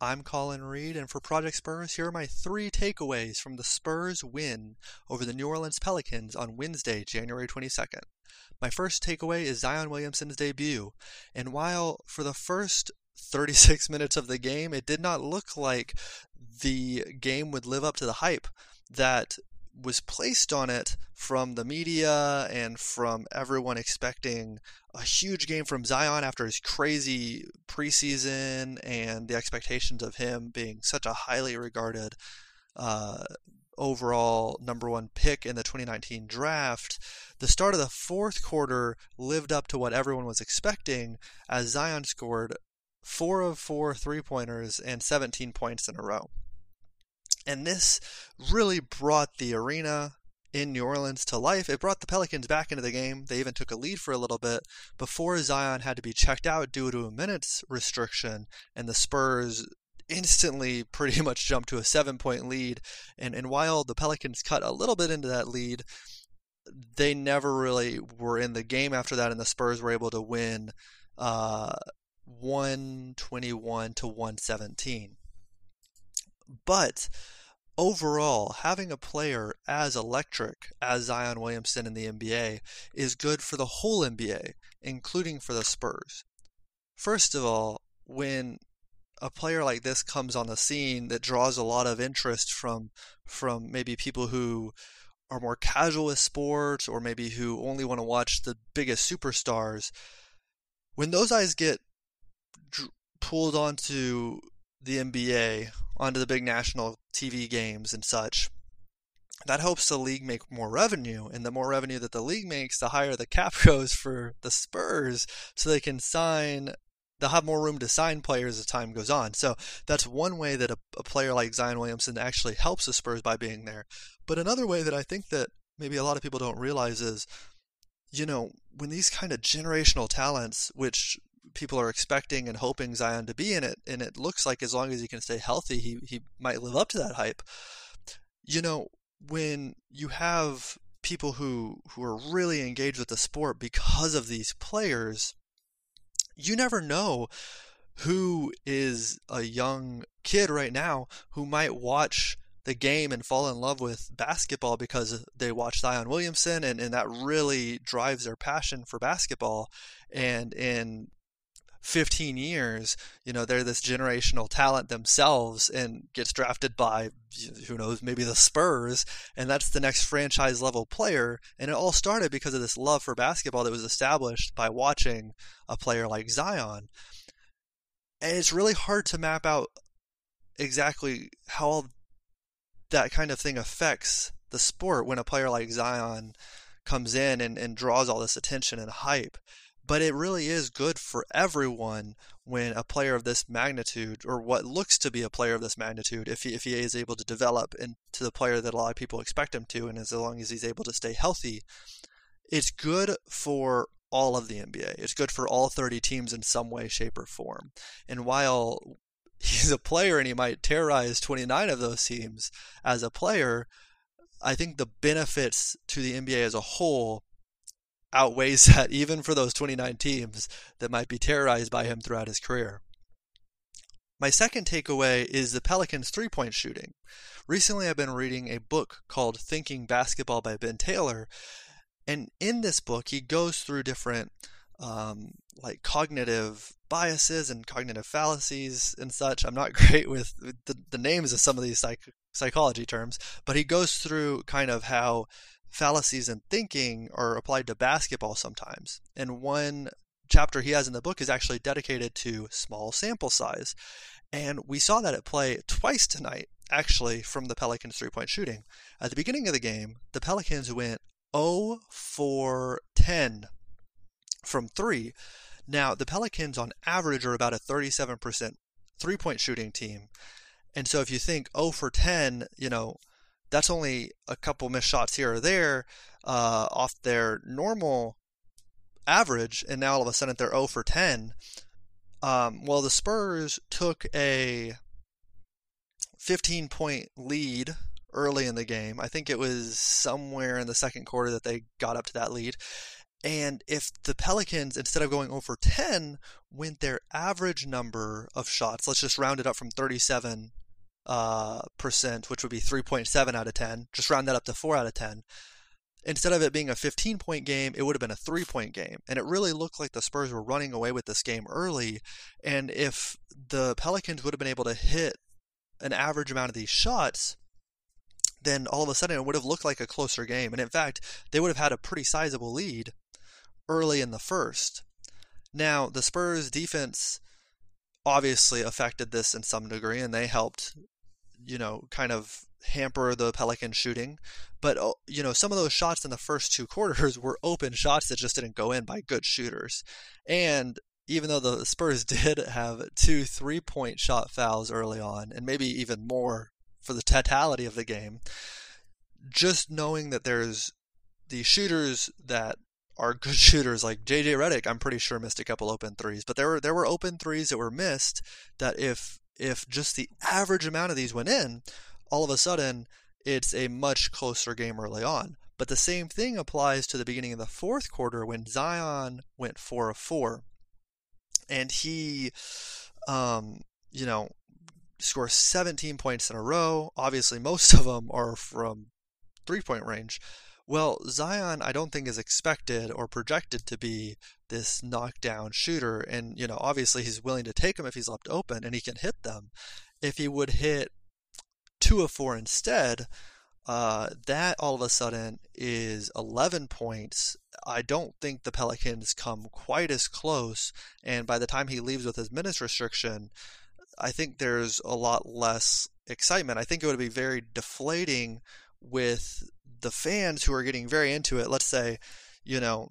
I'm Colin Reed, and for Project Spurs, here are my three takeaways from the Spurs win over the New Orleans Pelicans on Wednesday, January 22nd. My first takeaway is Zion Williamson's debut, and while for the first 36 minutes of the game, it did not look like the game would live up to the hype that was placed on it from the media and from everyone expecting a huge game from Zion after his crazy preseason and the expectations of him being such a highly regarded uh, overall number one pick in the 2019 draft. The start of the fourth quarter lived up to what everyone was expecting as Zion scored four of four three pointers and 17 points in a row. And this really brought the arena in New Orleans to life. It brought the Pelicans back into the game. They even took a lead for a little bit before Zion had to be checked out due to a minutes restriction, and the Spurs instantly pretty much jumped to a seven point lead. And, and while the Pelicans cut a little bit into that lead, they never really were in the game after that, and the Spurs were able to win uh, 121 to 117. But overall, having a player as electric as Zion Williamson in the NBA is good for the whole NBA, including for the Spurs. First of all, when a player like this comes on the scene that draws a lot of interest from from maybe people who are more casual with sports or maybe who only want to watch the biggest superstars when those eyes get pulled onto the NBA onto the big national TV games and such, that helps the league make more revenue. And the more revenue that the league makes, the higher the cap goes for the Spurs so they can sign. They'll have more room to sign players as time goes on. So that's one way that a, a player like Zion Williamson actually helps the Spurs by being there. But another way that I think that maybe a lot of people don't realize is, you know, when these kind of generational talents, which people are expecting and hoping Zion to be in it, and it looks like as long as he can stay healthy, he he might live up to that hype. You know, when you have people who who are really engaged with the sport because of these players, you never know who is a young kid right now who might watch the game and fall in love with basketball because they watch Zion Williamson and, and that really drives their passion for basketball. And in 15 years, you know, they're this generational talent themselves and gets drafted by, who knows, maybe the Spurs, and that's the next franchise level player. And it all started because of this love for basketball that was established by watching a player like Zion. And it's really hard to map out exactly how that kind of thing affects the sport when a player like Zion comes in and, and draws all this attention and hype but it really is good for everyone when a player of this magnitude, or what looks to be a player of this magnitude, if he, if he is able to develop into the player that a lot of people expect him to, and as long as he's able to stay healthy, it's good for all of the NBA. It's good for all 30 teams in some way, shape, or form. And while he's a player and he might terrorize 29 of those teams as a player, I think the benefits to the NBA as a whole outweighs that even for those 29 teams that might be terrorized by him throughout his career. My second takeaway is the Pelicans' three point shooting. Recently, I've been reading a book called Thinking Basketball by Ben Taylor. And in this book, he goes through different um, like cognitive biases and cognitive fallacies and such. I'm not great with the, the names of some of these psych- psychology terms, but he goes through kind of how fallacies in thinking are applied to basketball sometimes. And one chapter he has in the book is actually dedicated to small sample size. And we saw that at play twice tonight, actually, from the Pelicans three point shooting. At the beginning of the game, the Pelicans went 0 for 10 from three. Now, the Pelicans on average are about a 37% three point shooting team. And so if you think 0 for 10, you know, that's only a couple missed shots here or there uh, off their normal average, and now all of a sudden they're 0 for 10. Um, well, the Spurs took a 15 point lead early in the game. I think it was somewhere in the second quarter that they got up to that lead. And if the Pelicans, instead of going over 10, went their average number of shots, let's just round it up from 37 uh, percent, which would be 3.7 out of 10, just round that up to 4 out of 10. Instead of it being a 15 point game, it would have been a three point game. And it really looked like the Spurs were running away with this game early. And if the Pelicans would have been able to hit an average amount of these shots, then all of a sudden it would have looked like a closer game. And in fact, they would have had a pretty sizable lead early in the first. Now, the Spurs defense obviously affected this in some degree, and they helped, you know, kind of hamper the Pelican shooting. But, oh, you know, some of those shots in the first two quarters were open shots that just didn't go in by good shooters. And even though the Spurs did have two three point shot fouls early on, and maybe even more for the totality of the game, just knowing that there's the shooters that are good shooters like JJ Redick, I'm pretty sure missed a couple open threes, but there were there were open threes that were missed that if if just the average amount of these went in, all of a sudden it's a much closer game early on. But the same thing applies to the beginning of the fourth quarter when Zion went four of four, and he, um, you know, scores 17 points in a row. Obviously, most of them are from three point range. Well, Zion, I don't think is expected or projected to be this knockdown shooter. And, you know, obviously he's willing to take them if he's left open and he can hit them. If he would hit two of four instead, uh, that all of a sudden is 11 points. I don't think the Pelicans come quite as close. And by the time he leaves with his minutes restriction, I think there's a lot less excitement. I think it would be very deflating with the fans who are getting very into it, let's say, you know,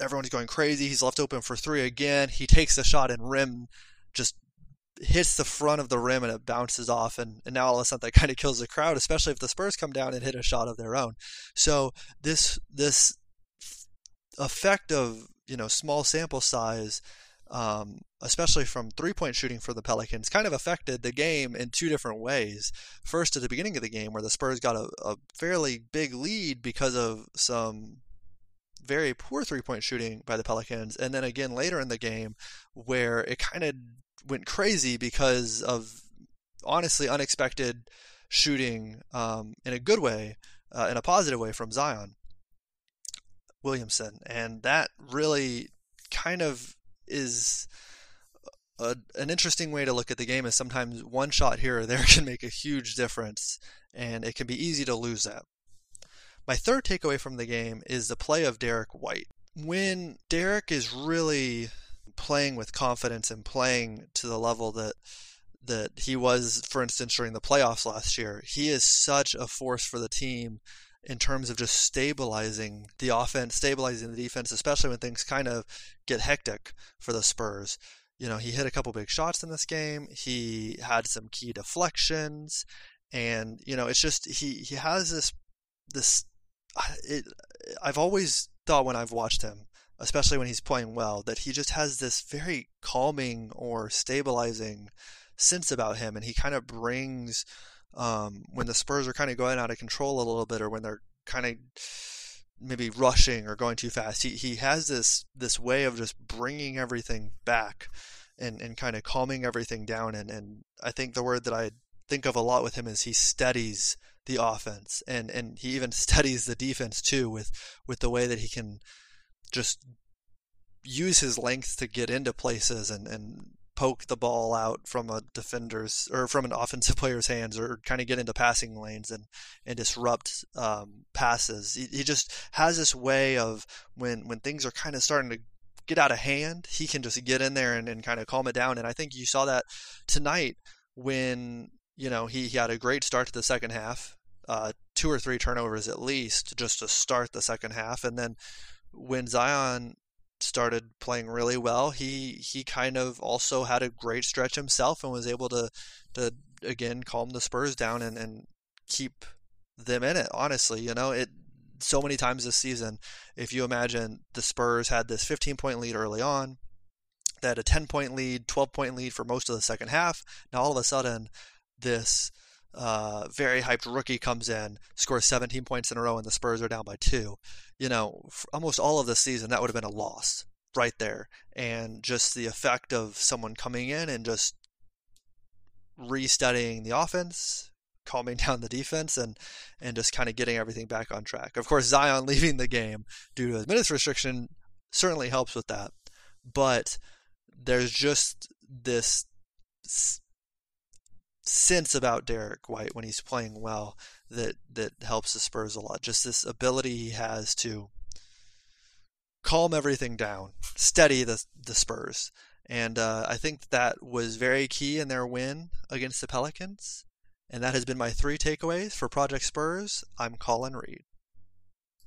everyone's going crazy. He's left open for three again. He takes the shot and rim just hits the front of the rim and it bounces off. And, and now all of a sudden that kind of kills the crowd, especially if the Spurs come down and hit a shot of their own. So this this effect of you know small sample size um, especially from three point shooting for the Pelicans, kind of affected the game in two different ways. First, at the beginning of the game, where the Spurs got a, a fairly big lead because of some very poor three point shooting by the Pelicans, and then again later in the game, where it kind of went crazy because of honestly unexpected shooting um, in a good way, uh, in a positive way from Zion Williamson. And that really kind of is a, an interesting way to look at the game is sometimes one shot here or there can make a huge difference, and it can be easy to lose that. My third takeaway from the game is the play of Derrick White. When Derrick is really playing with confidence and playing to the level that that he was, for instance, during the playoffs last year, he is such a force for the team in terms of just stabilizing the offense, stabilizing the defense, especially when things kind of get hectic for the Spurs. You know, he hit a couple big shots in this game. He had some key deflections, and you know, it's just he he has this this. It, I've always thought when I've watched him, especially when he's playing well, that he just has this very calming or stabilizing sense about him, and he kind of brings um, when the Spurs are kind of going out of control a little bit, or when they're kind of maybe rushing or going too fast. He he has this this way of just bringing everything back and and kind of calming everything down. And and I think the word that I think of a lot with him is he steadies the offense and and he even steadies the defense too with with the way that he can just use his length to get into places and and poke the ball out from a defender's or from an offensive player's hands or kind of get into passing lanes and and disrupt um, passes. He, he just has this way of when when things are kind of starting to get out of hand, he can just get in there and, and kind of calm it down. And I think you saw that tonight when you know he, he had a great start to the second half, uh, two or three turnovers at least just to start the second half, and then when Zion started playing really well, he he kind of also had a great stretch himself and was able to to again calm the Spurs down and, and keep them in it. Honestly, you know, it so many times this season, if you imagine the Spurs had this 15 point lead early on, they had a 10 point lead, 12 point lead for most of the second half. Now all of a sudden, this uh, very hyped rookie comes in, scores 17 points in a row, and the Spurs are down by two. You know, almost all of the season, that would have been a loss right there. And just the effect of someone coming in and just restudying the offense, calming down the defense, and and just kind of getting everything back on track. Of course, Zion leaving the game due to his minutes restriction certainly helps with that, but there's just this sense about Derrick White when he's playing well that that helps the Spurs a lot. Just this ability he has to calm everything down, steady the the Spurs, and uh, I think that was very key in their win against the Pelicans. And that has been my three takeaways for Project Spurs. I'm Colin Reed.